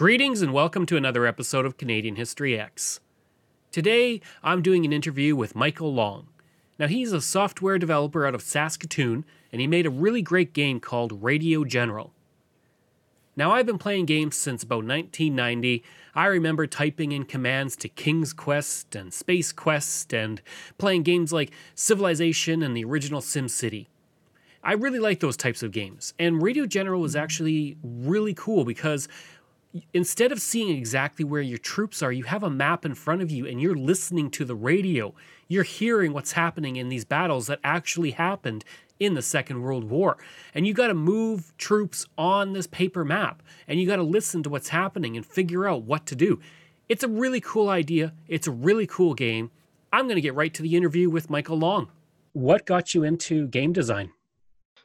Greetings and welcome to another episode of Canadian History X. Today, I'm doing an interview with Michael Long. Now, he's a software developer out of Saskatoon, and he made a really great game called Radio General. Now, I've been playing games since about 1990. I remember typing in commands to King's Quest and Space Quest and playing games like Civilization and the original SimCity. I really like those types of games, and Radio General was actually really cool because instead of seeing exactly where your troops are, you have a map in front of you and you're listening to the radio. You're hearing what's happening in these battles that actually happened in the Second World War. And you got to move troops on this paper map and you got to listen to what's happening and figure out what to do. It's a really cool idea. It's a really cool game. I'm going to get right to the interview with Michael Long. What got you into game design?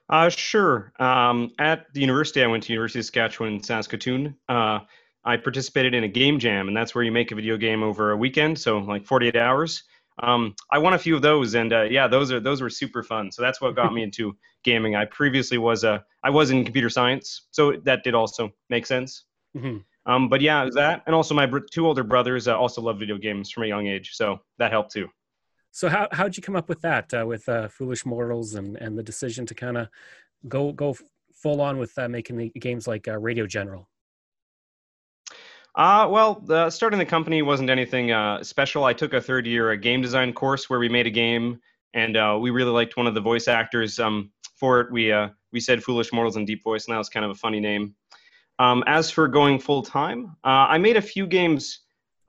Uh, sure. Um, at the university, I went to University of Saskatchewan, Saskatoon. Uh, I participated in a game jam, and that's where you make a video game over a weekend, so like 48 hours. Um, I won a few of those, and uh, yeah, those are those were super fun. So that's what got me into gaming. I previously was a I was in computer science, so that did also make sense. Mm-hmm. Um, but yeah, that, and also my br- two older brothers uh, also love video games from a young age, so that helped too. So how how'd you come up with that uh, with uh, Foolish Mortals and and the decision to kind of go go full on with uh, making the games like uh, Radio General? Uh, well, starting the company wasn't anything uh, special. I took a third year a game design course where we made a game, and uh, we really liked one of the voice actors um, for it. We uh, we said "Foolish Mortals" in deep voice, and that was kind of a funny name. Um, as for going full time, I made a few games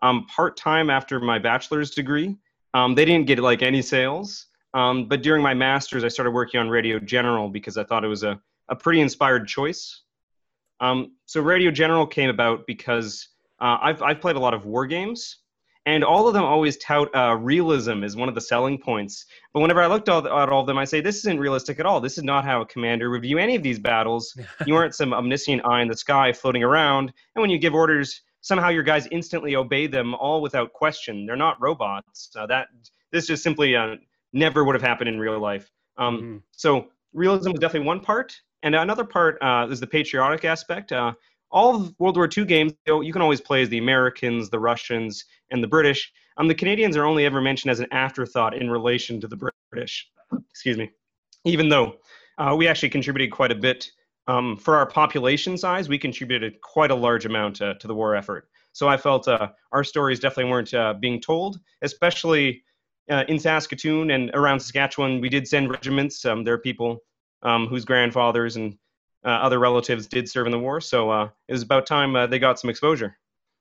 um, part time after my bachelor's degree. Um, they didn't get like any sales. Um, but during my master's, I started working on Radio General because I thought it was a, a pretty inspired choice. Um, so Radio General came about because uh, I've, I've played a lot of war games, and all of them always tout uh, realism as one of the selling points. But whenever I looked at all of them, I say, this isn't realistic at all. This is not how a commander would view any of these battles. you aren't some omniscient eye in the sky floating around, and when you give orders, somehow your guys instantly obey them all without question. They're not robots. Uh, that this just simply uh, never would have happened in real life. Um, mm-hmm. So realism is definitely one part, and another part uh, is the patriotic aspect. Uh, all of World War II games, you, know, you, can always play as the Americans, the Russians, and the British. Um, the Canadians are only ever mentioned as an afterthought in relation to the British. Excuse me. Even though uh, we actually contributed quite a bit um, for our population size, we contributed quite a large amount uh, to the war effort. So I felt uh, our stories definitely weren't uh, being told, especially uh, in Saskatoon and around Saskatchewan. We did send regiments. Um, there are people um, whose grandfathers and uh, other relatives did serve in the war, so uh, it was about time they got some exposure.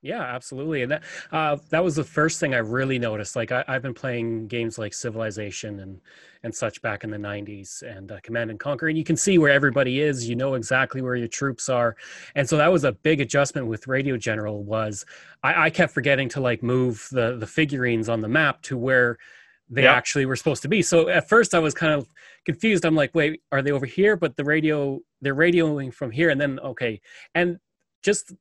Yeah, absolutely, and that uh, that was the first thing I really noticed. Like I, have been playing games like Civilization and and such back in the '90s, and uh, Command and Conquer, and you can see where everybody is. You know exactly where your troops are, and so that was a big adjustment with Radio General. Was I, I kept forgetting to like move the the figurines on the map to where they yep. actually were supposed to be. So at first I was kind of confused. I'm like, wait, are they over here? But the radio, they're radioing from here, and then okay, and just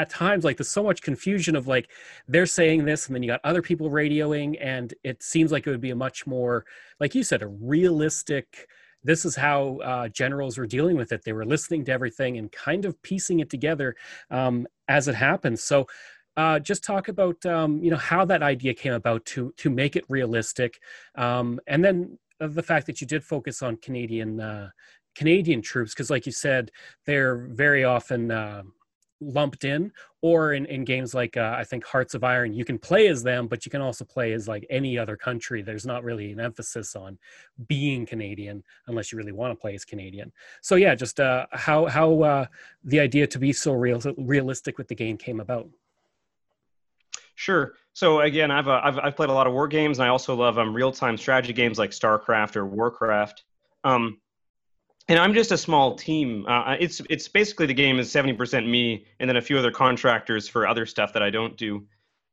at times like there's so much confusion of like they're saying this and then you got other people radioing and it seems like it would be a much more like you said a realistic this is how uh, generals were dealing with it. They were listening to everything and kind of piecing it together um, as it happens so uh, just talk about um, you know how that idea came about to to make it realistic, um, and then the fact that you did focus on Canadian uh, Canadian troops because, like you said, they're very often uh, lumped in. Or in, in games like uh, I think Hearts of Iron, you can play as them, but you can also play as like any other country. There's not really an emphasis on being Canadian unless you really want to play as Canadian. So yeah, just uh, how how uh, the idea to be so real realistic with the game came about. Sure. So again, I've, uh, I've, I've played a lot of war games, and I also love um, real time strategy games like StarCraft or Warcraft. Um, and I'm just a small team. Uh, it's it's basically the game is 70% me, and then a few other contractors for other stuff that I don't do.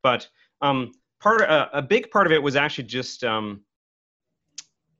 But um, part uh, a big part of it was actually just um,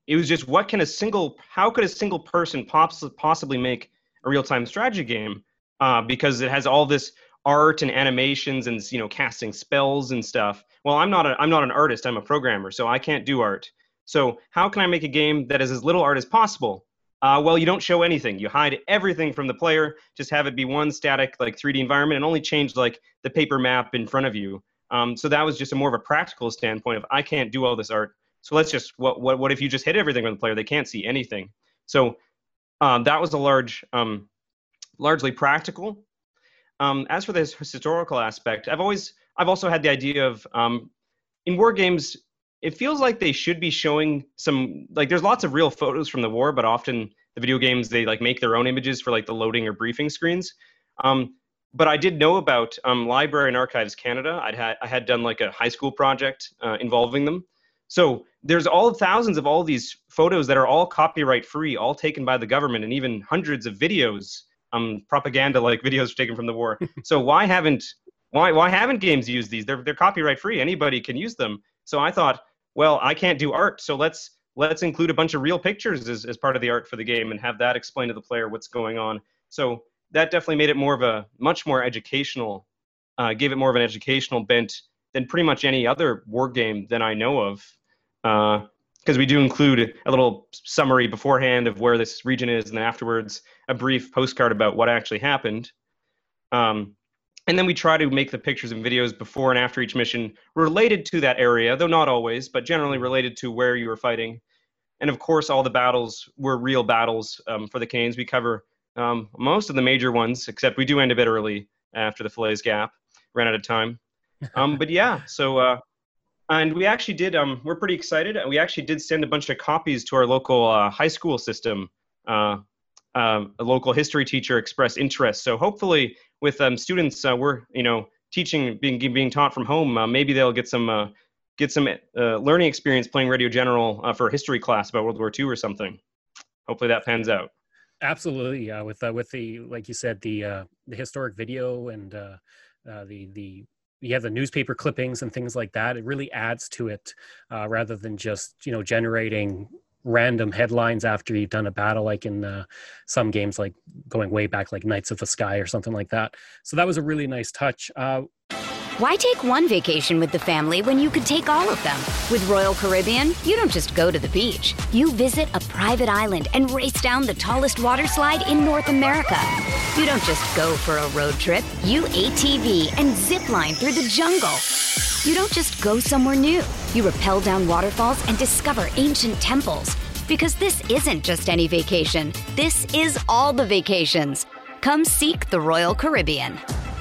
it was just what can a single how could a single person poss- possibly make a real time strategy game uh, because it has all this art and animations and you know casting spells and stuff. Well, I'm not a, I'm not an artist. I'm a programmer, so I can't do art. So how can I make a game that is as little art as possible? Uh, well, you don't show anything. You hide everything from the player. Just have it be one static, like 3D environment, and only change like the paper map in front of you. Um, so that was just a more of a practical standpoint of I can't do all this art. So let's just what what what if you just hit everything from the player? They can't see anything. So um, that was a large, um, largely practical. Um, as for this historical aspect, I've always I've also had the idea of um, in war games it feels like they should be showing some like there's lots of real photos from the war but often the video games they like make their own images for like the loading or briefing screens. Um, but i did know about um, library and archives canada. I had i had done like a high school project uh, involving them. So there's all thousands of all these photos that are all copyright free all taken by the government and even hundreds of videos um, propaganda like videos taken from the war. So why haven't why why haven't games used these? They're, they're copyright free. Anybody can use them so I thought, well, I can't do art, so let's let's include a bunch of real pictures as, as part of the art for the game and have that explain to the player what's going on. So that definitely made it more of a much more educational, uh, gave it more of an educational bent than pretty much any other war game than I know of. Because uh, we do include a little summary beforehand of where this region is, and then afterwards a brief postcard about what actually happened. Um, and then we try to make the pictures and videos before and after each mission related to that area, though not always, but generally related to where you were fighting. And of course, all the battles were real battles um, for the Canes. We cover um, most of the major ones, except we do end a bit early after the Falaise Gap. Ran out of time. Um, but yeah, so uh, and we actually did. Um, we're pretty excited. We actually did send a bunch of copies to our local uh, high school system. Uh, um, a local history teacher expressed interest. So hopefully, with um, students, uh, we're you know teaching being being taught from home. Uh, maybe they'll get some uh, get some uh, learning experience playing Radio General uh, for a history class about World War II or something. Hopefully that pans out. Absolutely, yeah. With with the like you said, the the historic video and the the you have the newspaper clippings and things like that. It really adds to it uh, rather than just you know generating random headlines after you've done a battle, like in uh, some games, like going way back, like Knights of the Sky or something like that. So that was a really nice touch. Uh, why take one vacation with the family when you could take all of them? With Royal Caribbean, you don't just go to the beach. You visit a private island and race down the tallest water slide in North America. You don't just go for a road trip. You ATV and zip line through the jungle. You don't just go somewhere new. You rappel down waterfalls and discover ancient temples. Because this isn't just any vacation, this is all the vacations. Come seek the Royal Caribbean.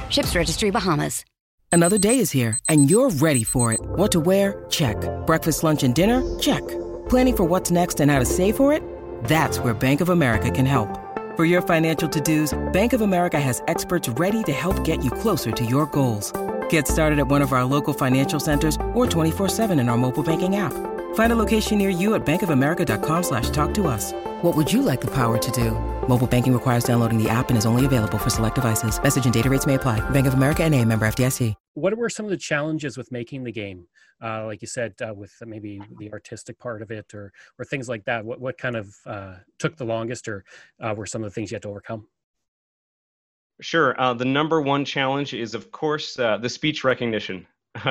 Ships Registry Bahamas. Another day is here, and you're ready for it. What to wear? Check. Breakfast, lunch, and dinner? Check. Planning for what's next and how to save for it? That's where Bank of America can help. For your financial to dos, Bank of America has experts ready to help get you closer to your goals. Get started at one of our local financial centers or 24-7 in our mobile banking app. Find a location near you at bankofamerica.com slash talk to us. What would you like the power to do? Mobile banking requires downloading the app and is only available for select devices. Message and data rates may apply. Bank of America and a member FDIC. What were some of the challenges with making the game? Uh, like you said, uh, with maybe the artistic part of it or, or things like that. What, what kind of uh, took the longest or uh, were some of the things you had to overcome? Sure. Uh, the number one challenge is, of course, uh, the speech recognition.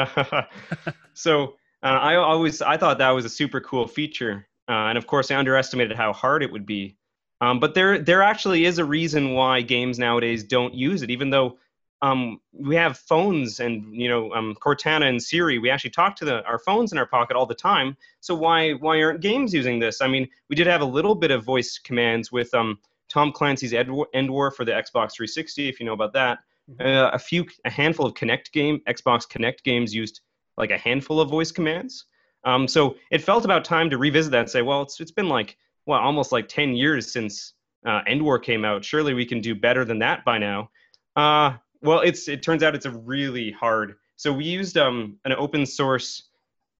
so uh, I always I thought that was a super cool feature, uh, and of course I underestimated how hard it would be. Um, but there there actually is a reason why games nowadays don't use it, even though um, we have phones and you know um, Cortana and Siri. We actually talk to the, our phones in our pocket all the time. So why why aren't games using this? I mean, we did have a little bit of voice commands with um, Tom Clancy's EndWar for the Xbox 360, if you know about that. Mm-hmm. Uh, a few, a handful of Kinect game, Xbox Kinect games used like a handful of voice commands. Um, so it felt about time to revisit that and say, well, it's it's been like well, almost like 10 years since uh, EndWar came out. Surely we can do better than that by now. Uh, well, it's it turns out it's a really hard. So we used um, an open source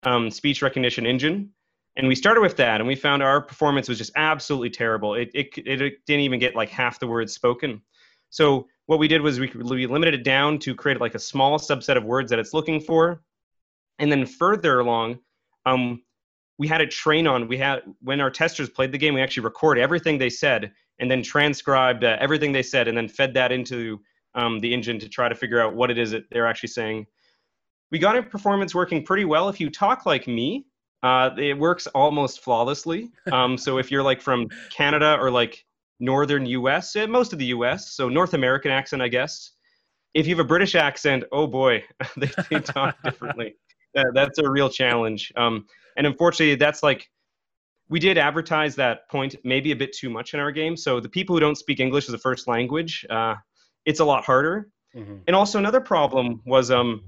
um, speech recognition engine, and we started with that, and we found our performance was just absolutely terrible. It, it, it didn't even get like half the words spoken. So what we did was we, we limited it down to create like a small subset of words that it's looking for, and then further along, um, we had it train on. We had when our testers played the game, we actually record everything they said and then transcribed uh, everything they said and then fed that into um, the engine to try to figure out what it is that they're actually saying. We got a performance working pretty well. If you talk like me, uh, it works almost flawlessly. Um, so if you're like from Canada or like northern U.S., eh, most of the U.S., so North American accent, I guess. If you have a British accent, oh boy, they, they talk differently. That, that's a real challenge. Um, and unfortunately, that's like we did advertise that point maybe a bit too much in our game. So the people who don't speak English as a first language, uh, it's a lot harder. Mm-hmm. And also another problem was um,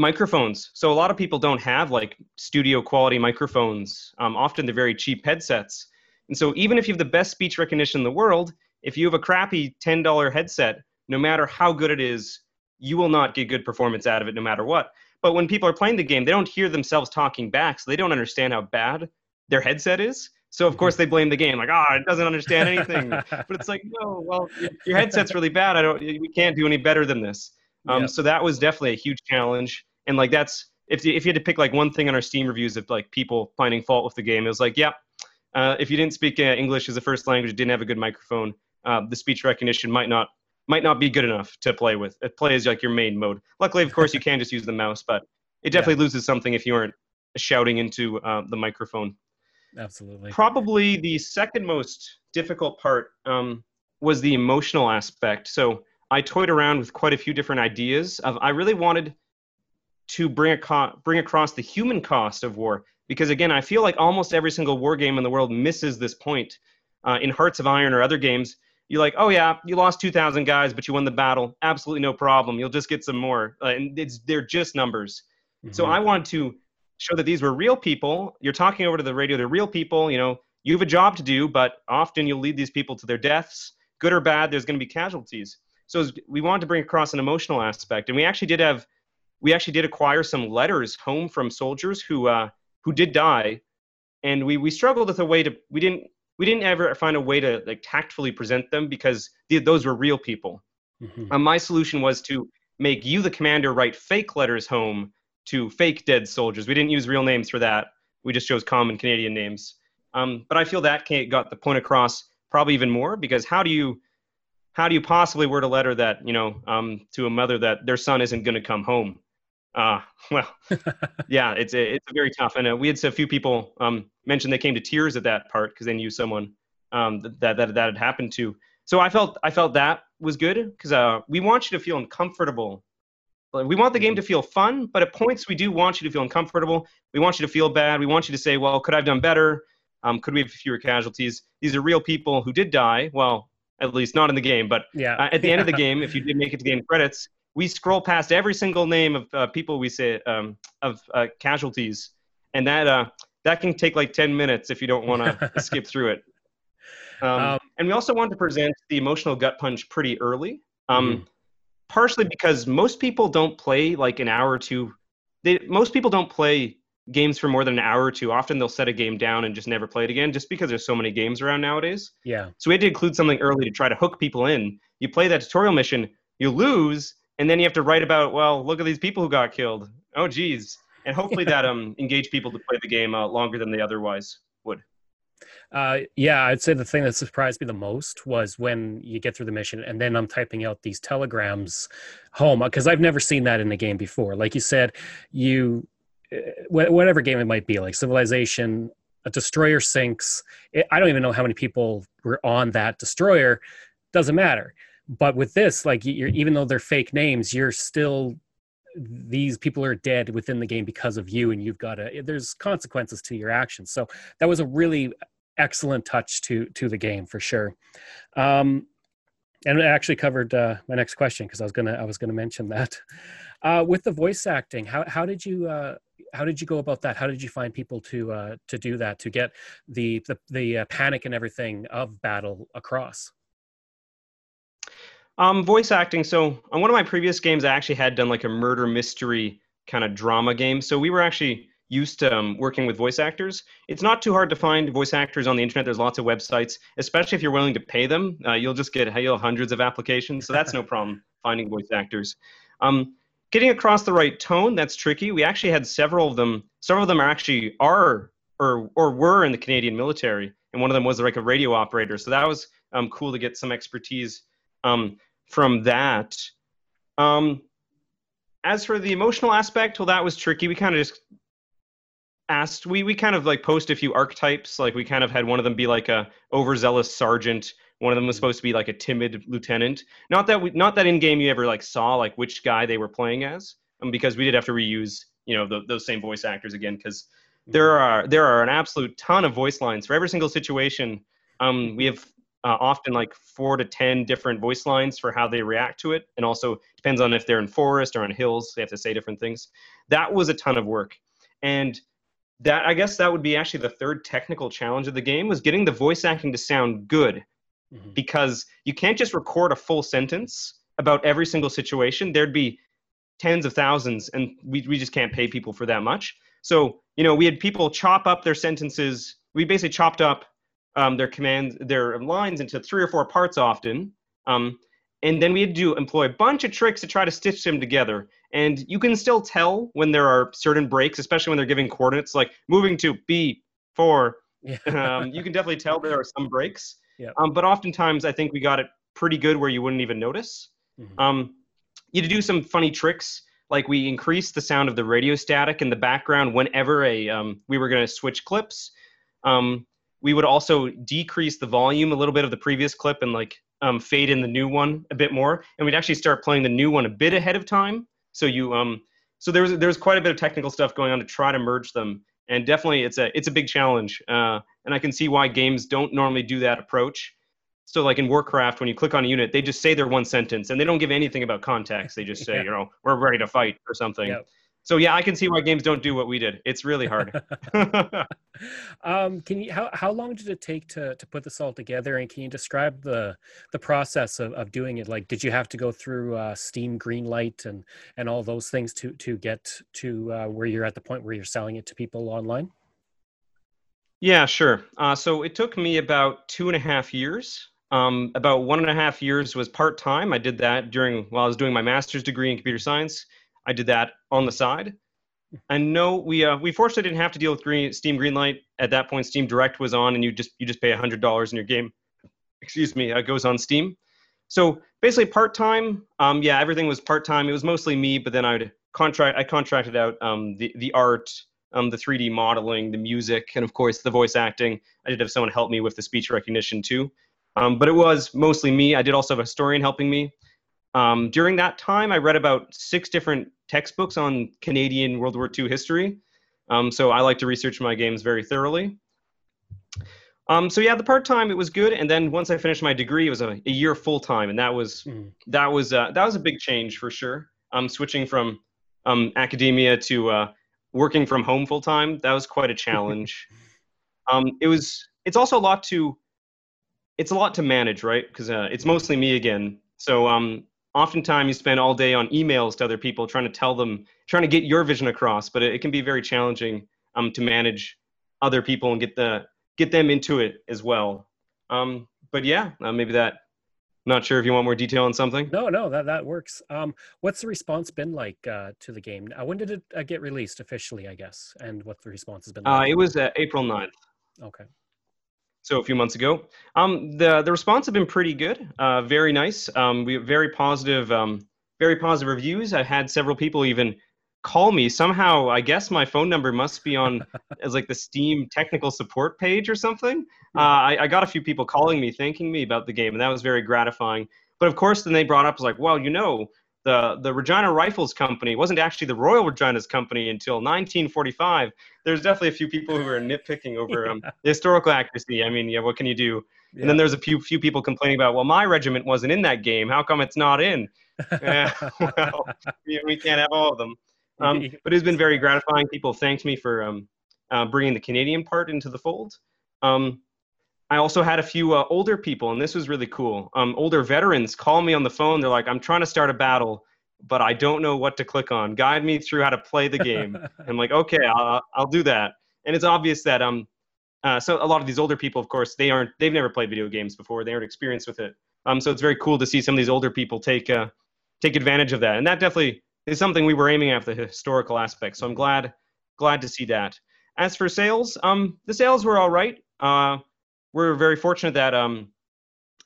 microphones. So a lot of people don't have like studio quality microphones. Um, often they're very cheap headsets. And so even if you have the best speech recognition in the world, if you have a crappy $10 headset, no matter how good it is, you will not get good performance out of it no matter what. But when people are playing the game, they don't hear themselves talking back, so they don't understand how bad their headset is. So of course they blame the game, like, ah, oh, it doesn't understand anything. but it's like, no, well, your headset's really bad. I don't, we can't do any better than this. Um, So that was definitely a huge challenge. And like that's if if you had to pick like one thing on our Steam reviews of like people finding fault with the game, it was like, yeah, uh, if you didn't speak uh, English as a first language, didn't have a good microphone, uh, the speech recognition might not might not be good enough to play with. It plays like your main mode. Luckily, of course, you can just use the mouse, but it definitely yeah. loses something if you aren't shouting into uh, the microphone. Absolutely. Probably the second most difficult part um, was the emotional aspect. So I toyed around with quite a few different ideas. Of I really wanted to bring a co- bring across the human cost of war because again, I feel like almost every single war game in the world misses this point. Uh, in Hearts of Iron or other games, you're like, oh yeah, you lost 2,000 guys, but you won the battle. Absolutely no problem. You'll just get some more. Uh, and it's they're just numbers. Mm-hmm. So I wanted to show that these were real people. You're talking over to the radio, they're real people. You know, you have a job to do, but often you'll lead these people to their deaths. Good or bad, there's going to be casualties. So we wanted to bring across an emotional aspect, and we actually did have, we actually did acquire some letters home from soldiers who uh, who did die, and we we struggled with a way to we didn't we didn't ever find a way to like tactfully present them because the, those were real people. Mm-hmm. Um, my solution was to make you the commander write fake letters home to fake dead soldiers. We didn't use real names for that. We just chose common Canadian names. Um, but I feel that got the point across probably even more because how do you how do you possibly word a letter that you know um, to a mother that their son isn't going to come home? Uh, well, yeah, it's a, it's a very tough. And uh, we had a few people um, mention they came to tears at that part because they knew someone um, that, that that had happened to. So I felt I felt that was good because uh, we want you to feel uncomfortable we want the game to feel fun, but at points we do want you to feel uncomfortable. We want you to feel bad. We want you to say, well, could I have done better? Um, could we have fewer casualties? These are real people who did die. Well, at least not in the game, but yeah. uh, at the end of the game, if you did make it to the end credits, we scroll past every single name of uh, people we say um, of uh, casualties, and that uh, that can take like 10 minutes if you don't want to skip through it. Um, um, and we also want to present the emotional gut punch pretty early. Um, mm-hmm partially because most people don't play like an hour or two. They most people don't play games for more than an hour or two. Often they'll set a game down and just never play it again, just because there's so many games around nowadays. Yeah. So we had to include something early to try to hook people in. You play that tutorial mission, you lose, and then you have to write about, well, look at these people who got killed. Oh, geez. And hopefully that um engage people to play the game uh, longer than they otherwise would. Uh, yeah, I'd say the thing that surprised me the most was when you get through the mission and then I'm typing out these telegrams home because I've never seen that in the game before. Like you said, you uh, whatever game it might be, like Civilization, a destroyer sinks. I don't even know how many people were on that destroyer. Doesn't matter. But with this, like you're even though they're fake names, you're still these people are dead within the game because of you and you've got to there's consequences to your actions. So that was a really excellent touch to to the game for sure. Um and it actually covered uh, my next question because i was gonna i was gonna mention that. Uh, with the voice acting how, how did you uh, how did you go about that? How did you find people to uh, to do that to get the the, the uh, panic and everything of battle across um, voice acting. So on one of my previous games, I actually had done like a murder mystery kind of drama game. So we were actually used to um, working with voice actors. It's not too hard to find voice actors on the internet. There's lots of websites, especially if you're willing to pay them. Uh, you'll just get you'll hundreds of applications, so that's no problem finding voice actors. Um, getting across the right tone that's tricky. We actually had several of them. Several of them are actually are or or were in the Canadian military, and one of them was like a radio operator. So that was um, cool to get some expertise. Um, from that. Um, as for the emotional aspect, well, that was tricky. We kind of just asked. We we kind of like post a few archetypes. Like we kind of had one of them be like a overzealous sergeant. One of them was supposed to be like a timid lieutenant. Not that we, not that in game you ever like saw like which guy they were playing as, um, because we did have to reuse you know the, those same voice actors again because there are there are an absolute ton of voice lines for every single situation. Um, we have uh, often like four to ten different voice lines for how they react to it. And also depends on if they're in forest or on hills they have to say different things. That was a ton of work. And that i guess that would be actually the third technical challenge of the game was getting the voice acting to sound good. Mm-hmm. because you can't just record a full sentence about every single situation. There'd be tens of thousands and we, we just can't pay people for that much. So you know we had people chop up their sentences. We basically chopped up um, their commands, their lines into three or four parts often. Um, and then we had to employ a bunch of tricks to try to stitch them together. And you can still tell when there are certain breaks, especially when they're giving coordinates, like moving to B4. Yeah. um, you can definitely tell there are some breaks. Yeah. Um, but oftentimes, I think we got it pretty good where you wouldn't even notice. Mm-hmm. Um, you had to do some funny tricks, like we increased the sound of the radio static in the background whenever a um, we were going to switch clips. Um, we would also decrease the volume a little bit of the previous clip and like um, fade in the new one a bit more. And we'd actually start playing the new one a bit ahead of time. So you um so there was there was quite a bit of technical stuff going on to try to merge them. And definitely it's a it's a big challenge uh, and i can see why games don't normally do that approach. So like in warcraft when you click on a unit they just say their one sentence and they don't give anything about context. They just say yeah. you know we're ready to fight or something. Yep so yeah, I can see why games don't do what we did. It's really hard. um, can you how how long did it take to to put this all together? And can you describe the the process of, of doing it? Like, did you have to go through uh, Steam Greenlight and and all those things to to get to uh, where you're at the point where you're selling it to people online? Yeah, sure. Uh, so it took me about two and a half years. Um, about one and a half years was part time. I did that during while I was doing my master's degree in computer science I did that on the side. And no, we uh, we fortunately didn't have to deal with green, Steam Greenlight at that point. Steam Direct was on, and you just you just pay hundred dollars and your game, excuse me, uh, goes on Steam. So basically part time. Um, yeah, everything was part time. It was mostly me, but then I would contract. I contracted out um, the the art, um, the 3D modeling, the music, and of course the voice acting. I did have someone help me with the speech recognition too. Um, but it was mostly me. I did also have a historian helping me. Um, during that time, I read about six different textbooks on Canadian World War II history. Um, so I like to research my games very thoroughly. Um, so yeah, the part time it was good, and then once I finished my degree, it was a, a year full time, and that was mm. that was uh, that was a big change for sure. Um, switching from um, academia to uh, working from home full time, that was quite a challenge. um, it was it's also a lot to it's a lot to manage, right? Because uh, it's mostly me again. So um, oftentimes you spend all day on emails to other people trying to tell them trying to get your vision across but it, it can be very challenging um, to manage other people and get the get them into it as well. Um, but yeah uh, maybe that not sure if you want more detail on something. No no that, that works. Um, what's the response been like uh, to the game? Uh, when did it uh, get released officially i guess and what the response has been uh, like? it was april 9th okay so a few months ago. Um, the the response have been pretty good, uh, very nice. Um, we very positive, um, very positive reviews. I've had several people even call me somehow. I guess my phone number must be on as like the Steam technical support page or something. Uh, I, I got a few people calling me, thanking me about the game, and that was very gratifying. But of course, then they brought up was like, well, you know, the the Regina Rifles Company wasn't actually the Royal Regina's Company until 1945. There's definitely a few people who are nitpicking over um, historical accuracy. I mean, yeah, what can you do? Yeah. And then there's a few few people complaining about, well, my regiment wasn't in that game. How come it's not in? yeah, well, we, can't have all of them. Um, but it's been very gratifying. People thanked me for um, uh, bringing the Canadian part into the fold. Um, I also had a few uh, older people, and this was really cool. Um, older veterans call me on the phone. They're like, "I'm trying to start a battle, but I don't know what to click on. Guide me through how to play the game." I'm like, "Okay, I'll, I'll do that." And it's obvious that um, uh, so a lot of these older people, of course, they aren't they've never played video games before. They aren't experienced with it. Um, so it's very cool to see some of these older people take uh, take advantage of that, and that definitely is something we were aiming at the historical aspect. So I'm glad glad to see that. As for sales, um, the sales were all right. Uh, we're very fortunate that um,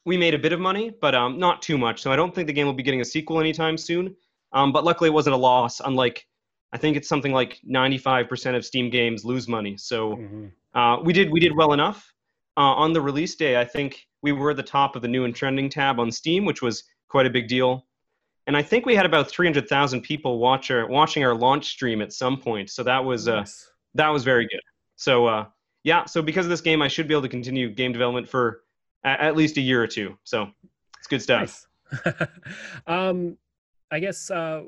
we made a bit of money, but um, not too much. So I don't think the game will be getting a sequel anytime soon. Um, but luckily, it wasn't a loss. Unlike, I think it's something like 95% of Steam games lose money. So mm-hmm. uh, we did we did well enough. Uh, on the release day, I think we were at the top of the new and trending tab on Steam, which was quite a big deal. And I think we had about 300,000 people watch our, watching our launch stream at some point. So that was uh, nice. that was very good. So uh, yeah, so because of this game, I should be able to continue game development for at least a year or two. So it's good stuff. Nice. um, I guess uh,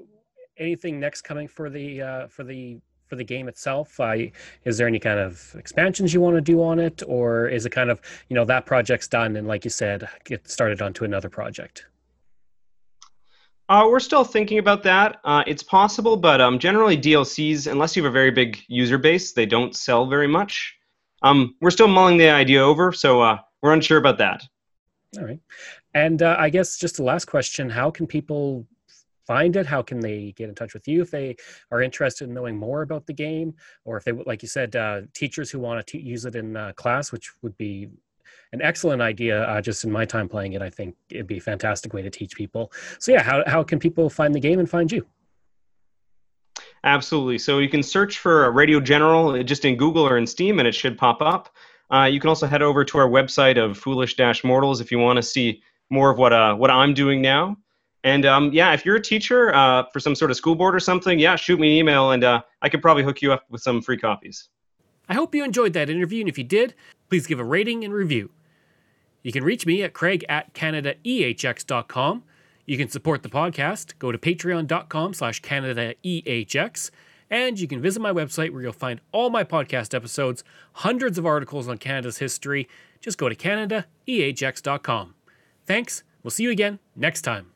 anything next coming for the uh, for the for the game itself? Uh, is there any kind of expansions you want to do on it, or is it kind of you know that project's done and like you said, get started onto another project? Uh, we're still thinking about that. Uh, it's possible, but um, generally DLCs, unless you have a very big user base, they don't sell very much. Um, we're still mulling the idea over, so uh, we're unsure about that. All right. And uh, I guess just the last question how can people find it? How can they get in touch with you if they are interested in knowing more about the game? Or if they, like you said, uh, teachers who want to use it in uh, class, which would be an excellent idea uh, just in my time playing it. I think it'd be a fantastic way to teach people. So, yeah, how, how can people find the game and find you? Absolutely. So you can search for Radio General just in Google or in Steam, and it should pop up. Uh, you can also head over to our website of Foolish Mortals if you want to see more of what uh, what I'm doing now. And um, yeah, if you're a teacher uh, for some sort of school board or something, yeah, shoot me an email, and uh, I could probably hook you up with some free copies. I hope you enjoyed that interview, and if you did, please give a rating and review. You can reach me at craig at canadaehx.com. You can support the podcast. Go to patreon.com slash CanadaEHX. And you can visit my website where you'll find all my podcast episodes, hundreds of articles on Canada's history. Just go to CanadaEHX.com. Thanks. We'll see you again next time.